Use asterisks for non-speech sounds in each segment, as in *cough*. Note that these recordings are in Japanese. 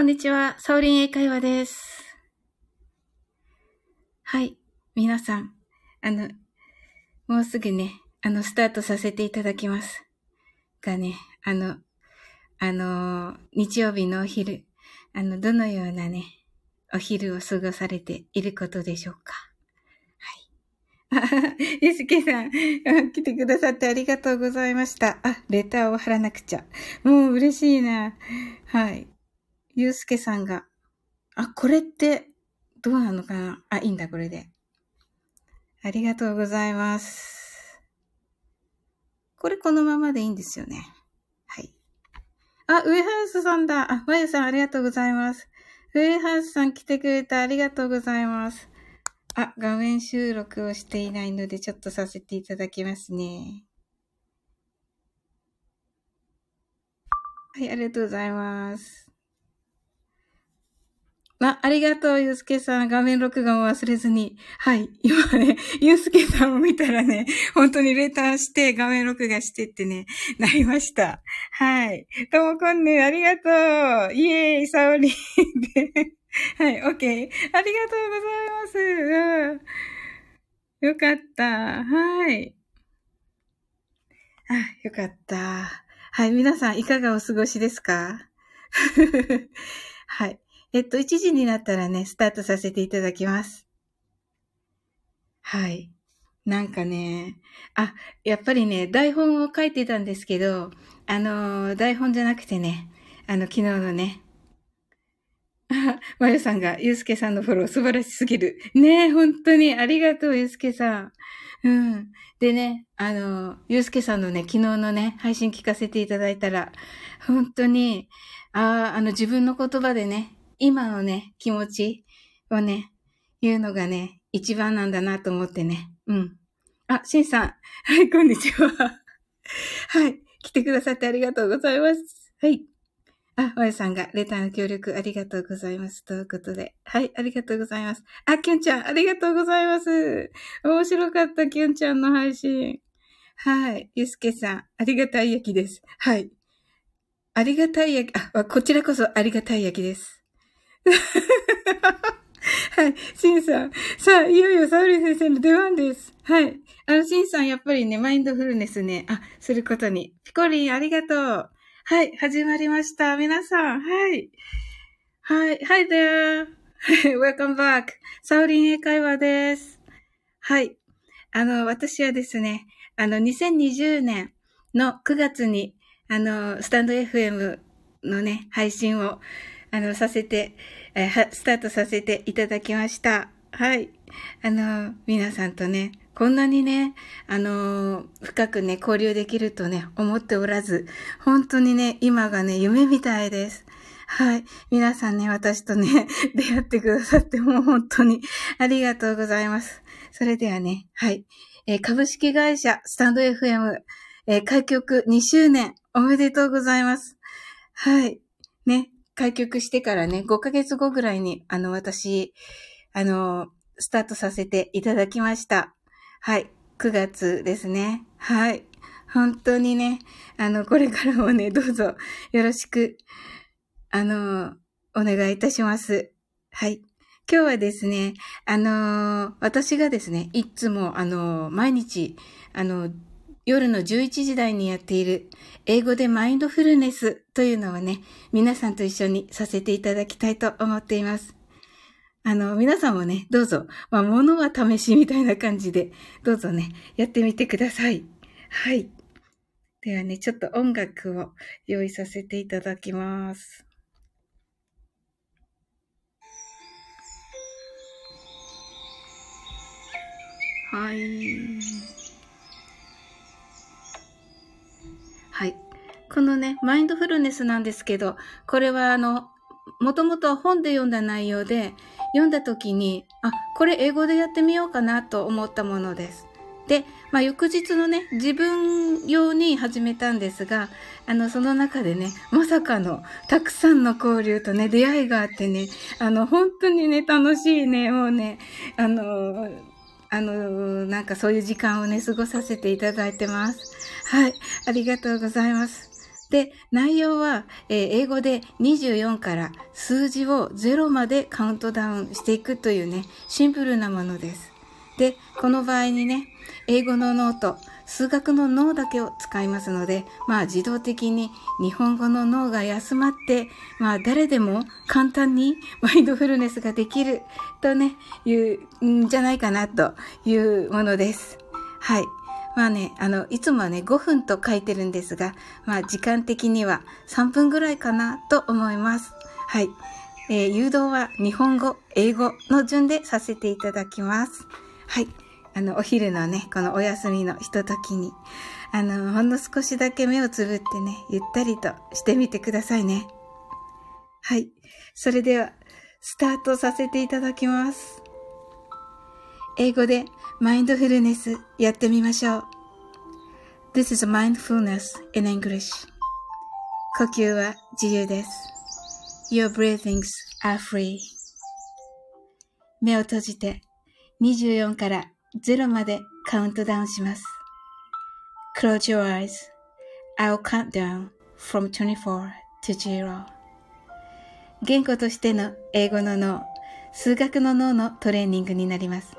こんにちは。サオリン英会話です。はい。皆さん、あの、もうすぐね、あの、スタートさせていただきます。がね、あの、あの、日曜日のお昼、あの、どのようなね、お昼を過ごされていることでしょうか。はい。ゆすけさん、*laughs* 来てくださってありがとうございました。あ、レターを貼らなくちゃ。もう嬉しいな。はい。ゆうすけさんが、あ、これって、どうなのかな？あ、いいんだ、これで。ありがとうございます。これこのままでいいんですよね。はい。あ、ウエハウスさんだ。あ、まゆさんありがとうございます。ウエハウスさん来てくれてありがとうございます。あ、画面収録をしていないのでちょっとさせていただきますね。はい、ありがとうございます。あ、ありがとう、ゆうすけさん。画面録画を忘れずに。はい。今ね、ゆうすけさんを見たらね、本当にレターして画面録画してってね、なりました。はい。ともこんね、ありがとう。イエーイ、サオリン。はい、オッケー。ありがとうございます。うん。よかった。はい。あ、よかった。はい、皆さんいかがお過ごしですか？*laughs* はい。えっと、1時になったらね、スタートさせていただきます。はい。なんかね、あ、やっぱりね、台本を書いてたんですけど、あの、台本じゃなくてね、あの、昨日のね、あ、まゆさんが、ゆうすけさんのフォロー素晴らしすぎる。ねえ、本当にありがとう、ゆうすけさん。うん。でね、あの、ゆうすけさんのね、昨日のね、配信聞かせていただいたら、本当に、ああ、あの、自分の言葉でね、今のね、気持ちをね、言うのがね、一番なんだなと思ってね。うん。あ、しんさん。はい、こんにちは。*laughs* はい。来てくださってありがとうございます。はい。あ、わやさんが、レターの協力ありがとうございます。ということで。はい、ありがとうございます。あ、きゅんちゃん、ありがとうございます。面白かった、きゅんちゃんの配信。はい。ゆうすけさん、ありがたい焼きです。はい。ありがたい焼き、あ、こちらこそありがたい焼きです。*laughs* はい。シンさん。さあ、いよいよサウリ先生の出番です。はい。あの、シンさん、やっぱりね、マインドフルネスね、あ、することに。ピコリン、ありがとう。はい、始まりました。皆さん、はい。はい、Hi there! *laughs* Welcome back! サウリン英会話です。はい。あの、私はですね、あの、2020年の9月に、あの、スタンド FM のね、配信を、あの、させて、えー、スタートさせていただきました。はい。あの、皆さんとね、こんなにね、あの深くね、交流できるとね、思っておらず、本当にね、今がね、夢みたいです。はい。皆さんね、私とね、*laughs* 出会ってくださってもう本当にありがとうございます。それではね、はい。えー、株式会社スタンド FM、えー、開局2周年おめでとうございます。はい。ね、開局してからね、5ヶ月後ぐらいに、あの、私、あの、スタートさせていただきました。はい。9月ですね。はい。本当にね、あの、これからもね、どうぞよろしく、あの、お願いいたします。はい。今日はですね、あの、私がですね、いつも、あの、毎日、あの、夜の11時台にやっている英語でマインドフルネスというのをね、皆さんと一緒にさせていただきたいと思っています。あの、皆さんもね、どうぞ、まあ、物は試しみたいな感じで、どうぞね、やってみてください。はい。ではね、ちょっと音楽を用意させていただきます。はい。はい。このね、マインドフルネスなんですけど、これはあの、もともと本で読んだ内容で、読んだ時に、あ、これ英語でやってみようかなと思ったものです。で、まあ、翌日のね、自分用に始めたんですが、あの、その中でね、まさかの、たくさんの交流とね、出会いがあってね、あの、本当にね、楽しいね、もうね、あの、あの、なんかそういう時間をね、過ごさせていただいてます。はい。ありがとうございます。で、内容は、えー、英語で24から数字を0までカウントダウンしていくというね、シンプルなものです。で、この場合にね、英語の脳と数学の脳だけを使いますので、まあ自動的に日本語の脳が休まって、まあ誰でも簡単に *laughs* マインドフルネスができるとね、いうんじゃないかなというものです。はい。まあね、あの、いつもはね、5分と書いてるんですが、まあ時間的には3分ぐらいかなと思います。はい。えー、誘導は日本語、英語の順でさせていただきます。はい。あの、お昼のね、このお休みのひとときに、あの、ほんの少しだけ目をつぶってね、ゆったりとしてみてくださいね。はい。それでは、スタートさせていただきます。英語でマインドフルネスやってみましょう。This is mindfulness in English. 呼吸は自由です。Your breathings are free. 目を閉じて24から0までカウントダウンします。Close your eyes.I'll count down from 24 to 0. 言語としての英語の脳、数学の脳のトレーニングになります。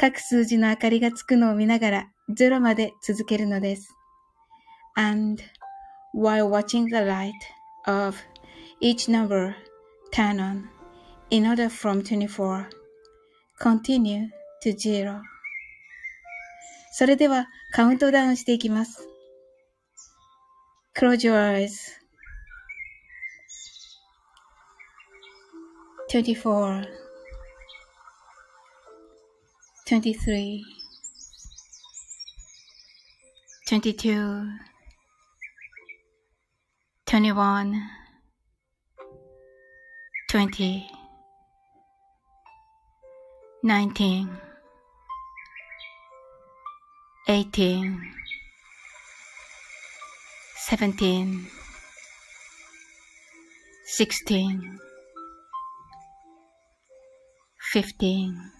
各数字の明かりがつくのを見ながら0まで続けるのです。And while watching the light of each number turn on in order from 24 continue to zero それではカウントダウンしていきます。Close your eyes. 24 23 22 21 20 19 18 17 16 15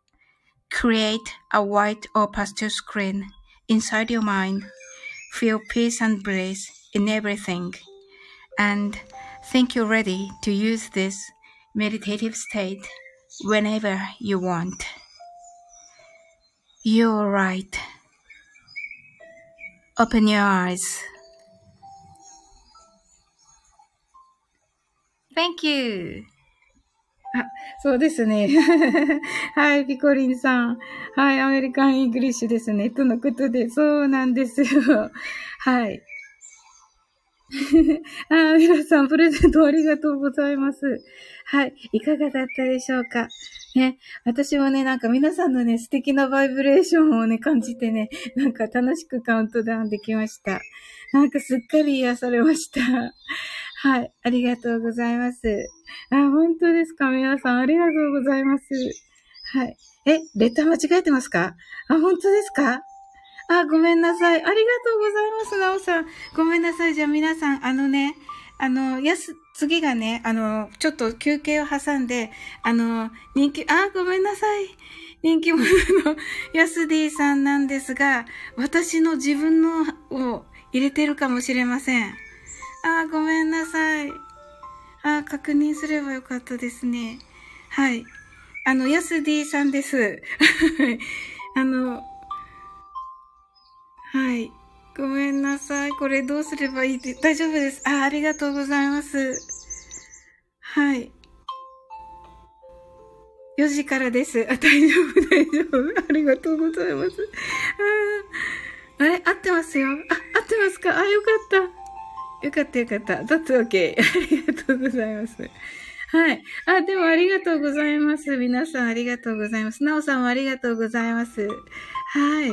Create a white or pastel screen inside your mind. Feel peace and bliss in everything. And think you're ready to use this meditative state whenever you want. You're right. Open your eyes. Thank you. あ、そうですね。*laughs* はい、ピコリンさん。はい、アメリカンイングリッシュですね。とのことで、そうなんですよ。はい。*laughs* あ、皆さん、プレゼントありがとうございます。はい、いかがだったでしょうかね、私もね、なんか皆さんのね、素敵なバイブレーションをね、感じてね、なんか楽しくカウントダウンできました。なんかすっかり癒されました。はい、ありがとうございます。あ、本当ですか？皆さん、ありがとうございます。はい。え、レター間違えてますか？あ、本当ですか？あ、ごめんなさい。ありがとうございます、なおさん。ごめんなさい。じゃあ皆さん、あのね、あの、やす、次がね、あの、ちょっと休憩を挟んで、あの、人気、あ、ごめんなさい。人気者の *laughs* ヤスディさんなんですが、私の自分のを入れてるかもしれません。あ、ごめんなさい。あ、確認すればよかったですね。はい。あの、ヤスディさんです。*laughs* あの、はい。ごめんなさい。これどうすればいいって、大丈夫です。あ、ありがとうございます。はい。4時からです。あ、大丈夫、大丈夫。*laughs* ありがとうございます。ああれ？合ってますよ。あ、合ってますか？あ、よかった。よかったよかった。that's okay. ありがとうございます。はい。あ、でもありがとうございます。皆さんありがとうございます。なおさんもありがとうございます。はい。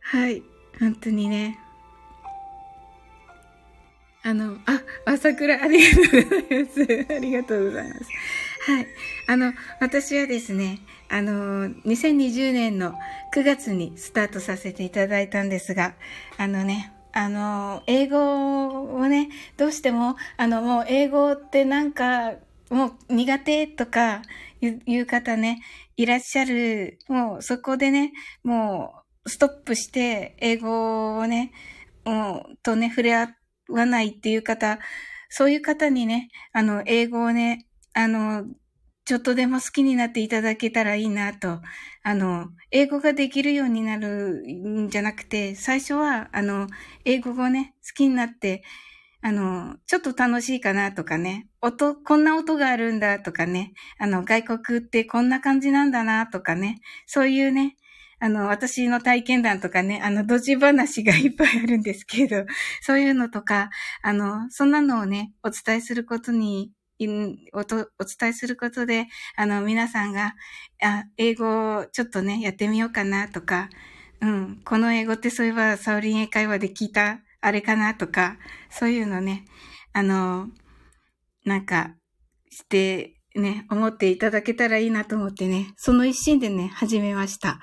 はい。本当にね。あの、あ、朝倉、ありがとうございます。*laughs* ありがとうございます。はい。あの、私はですね、あの、2020年の9月にスタートさせていただいたんですが、あのね、あの、英語をね、どうしても、あの、もう英語ってなんか、もう苦手とかいう方ね、いらっしゃる。もうそこでね、もうストップして、英語をね、もう、とね、触れ合わないっていう方、そういう方にね、あの、英語をね、あの、ちょっとでも好きになっていただけたらいいなと。あの、英語ができるようになるんじゃなくて、最初は、あの、英語をね、好きになって、あの、ちょっと楽しいかなとかね、音、こんな音があるんだとかね、あの、外国ってこんな感じなんだなとかね、そういうね、あの、私の体験談とかね、あの、ドジ話がいっぱいあるんですけど、そういうのとか、あの、そんなのをね、お伝えすることに、おとお伝えすることで、あの、皆さんが、あ、英語をちょっとね、やってみようかなとか、うん、この英語ってそういえば、サウリン英会話で聞いた、あれかなとか、そういうのね、あの、なんか、してね、思っていただけたらいいなと思ってね、その一心でね、始めました。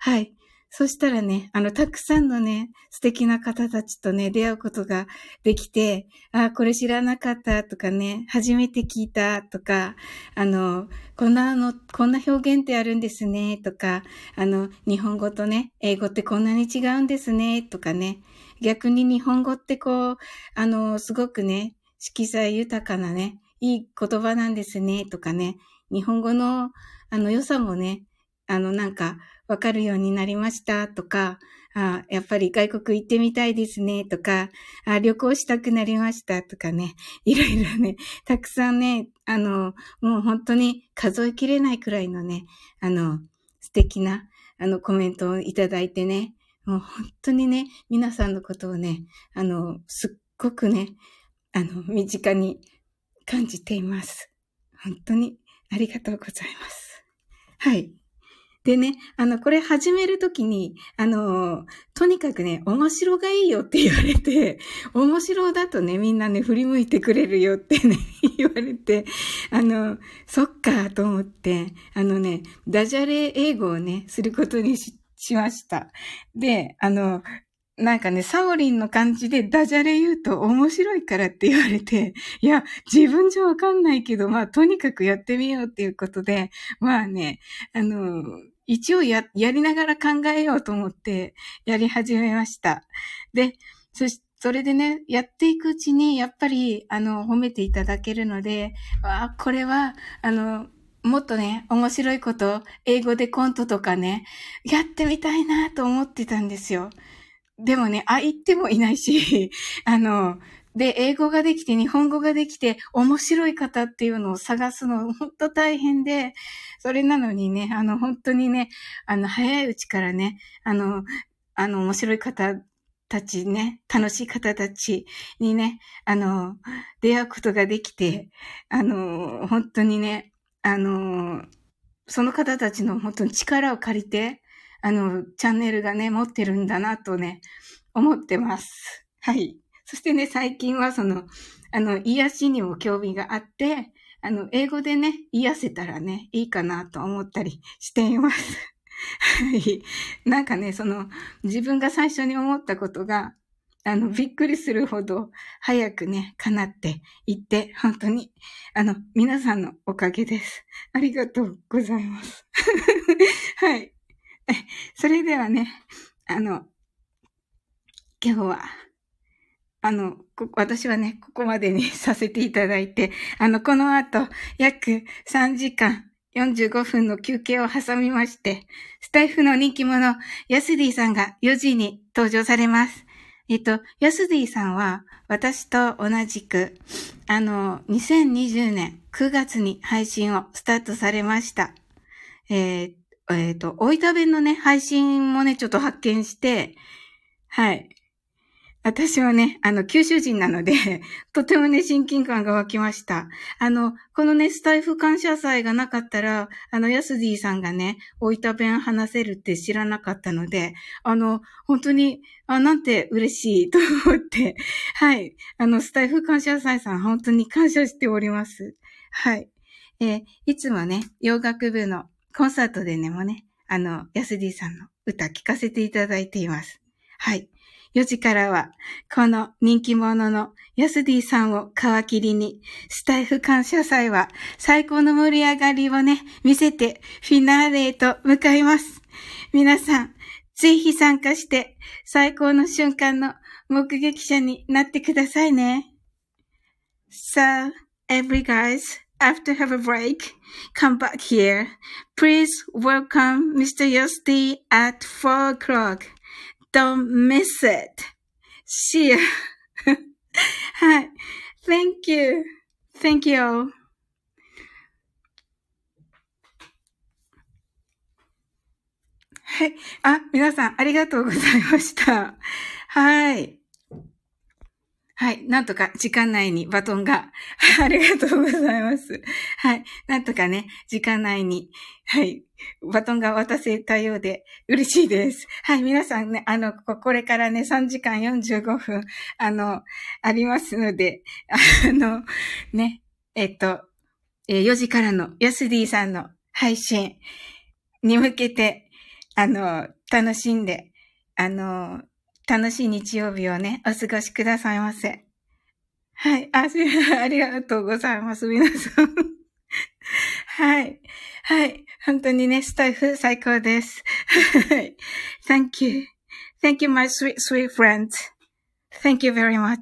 はい。そしたらね、あの、たくさんのね、素敵な方たちとね、出会うことができて、あ、これ知らなかったとかね、初めて聞いたとか、あの、こんなあの、こんな表現ってあるんですね、とか、あの、日本語とね、英語ってこんなに違うんですね、とかね、逆に日本語ってこう、あの、すごくね、色彩豊かなね、いい言葉なんですね、とかね、日本語のあの良さもね、あのなんかわかるようになりましたとか、あやっぱり外国行ってみたいですねとかあ、旅行したくなりましたとかね、*laughs* いろいろね、たくさんね、あの、もう本当に数えきれないくらいのね、あの、素敵な、あの、コメントをいただいてね、もう本当にね、皆さんのことをね、あの、すっごくね、あの、身近に感じています。本当にありがとうございます。はい。でね、あの、これ始めるときに、あの、とにかくね、面白がいいよって言われて、面白だとね、みんなね、振り向いてくれるよってね、*laughs* 言われて、あの、そっかと思って、あのね、ダジャレ英語をね、することにししました。で、あの、なんかね、サオリンの感じでダジャレ言うと面白いからって言われて、いや、自分じゃわかんないけど、まあ、とにかくやってみようっていうことで、まあね、あの、一応や、やりながら考えようと思ってやり始めました。で、そし、それでね、やっていくうちに、やっぱり、あの、褒めていただけるので、あ、これは、あの、もっとね、面白いこと、英語でコントとかね、やってみたいなと思ってたんですよ。でもね、あ、言ってもいないし、*laughs* あの、で、英語ができて、日本語ができて、面白い方っていうのを探すの、本当大変で、それなのにね、あの、本当にね、あの、早いうちからね、あの、あの、面白い方たちね、楽しい方たちにね、あの、出会うことができて、あの、本当にね、あの、その方たちの本当に力を借りて、あの、チャンネルがね、持ってるんだなとね、思ってます。はい。そしてね、最近はその、あの、癒しにも興味があって、あの、英語でね、癒せたらね、いいかなと思ったりしています。はい。なんかね、その、自分が最初に思ったことが、あの、びっくりするほど早くね、叶っていって、本当に、あの、皆さんのおかげです。ありがとうございます。*laughs* はい。それではね、あの、今日は、あの、私はね、ここまでに *laughs* させていただいて、あの、この後、約3時間45分の休憩を挟みまして、スタイフの人気者、ヤスディさんが4時に登場されます。えっと、ヤスディさんは、私と同じく、あの、2020年9月に配信をスタートされました。えー、えっ、と、大分弁のね、配信もね、ちょっと発見して、はい。私はね、あの、九州人なので *laughs* とてもね、親近感が湧きました。あの、このね、スタイフ感謝祭がなかったら、あの、ヤスディさんがね、大分弁話せるって知らなかったので、あの、本当に、あ、なんて嬉しいと思って、*laughs* はい。あの、スタイフ感謝祭さん、本当に感謝しております。はい。えー、いつもね、洋楽部のコンサートでねもね、あの、ヤスディさんの歌聴かせていただいています。はい。4時からは、この人気者のヤスディさんを皮切りに、スタイフ感謝祭は最高の盛り上がりをね、見せてフィナーレへと向かいます。皆さん、ぜひ参加して最高の瞬間の目撃者になってくださいね。So, every guys, after have a break, come back here. Please welcome Mr. Yosti at 4 o'clock. Don't miss it. See you. はい。Thank you. Thank you. はい。あ、皆さんありがとうございました。はい。はい。なんとか時間内にバトンが、*laughs* ありがとうございます。はい。なんとかね、時間内に、はい。バトンが渡せたようで嬉しいです。はい。皆さんね、あの、これからね、3時間45分、あの、ありますので、あの、ね、えっと、4時からのヤスディさんの配信に向けて、あの、楽しんで、あの、楽しい日曜日をね、お過ごしくださいませ。はい。あ、すみません。*laughs* ありがとうございます。皆さん。*laughs* はい。はい。本当にね、スタッフ最高です。*laughs* はい。Thank you. Thank you, my sweet, sweet friends. Thank you very much.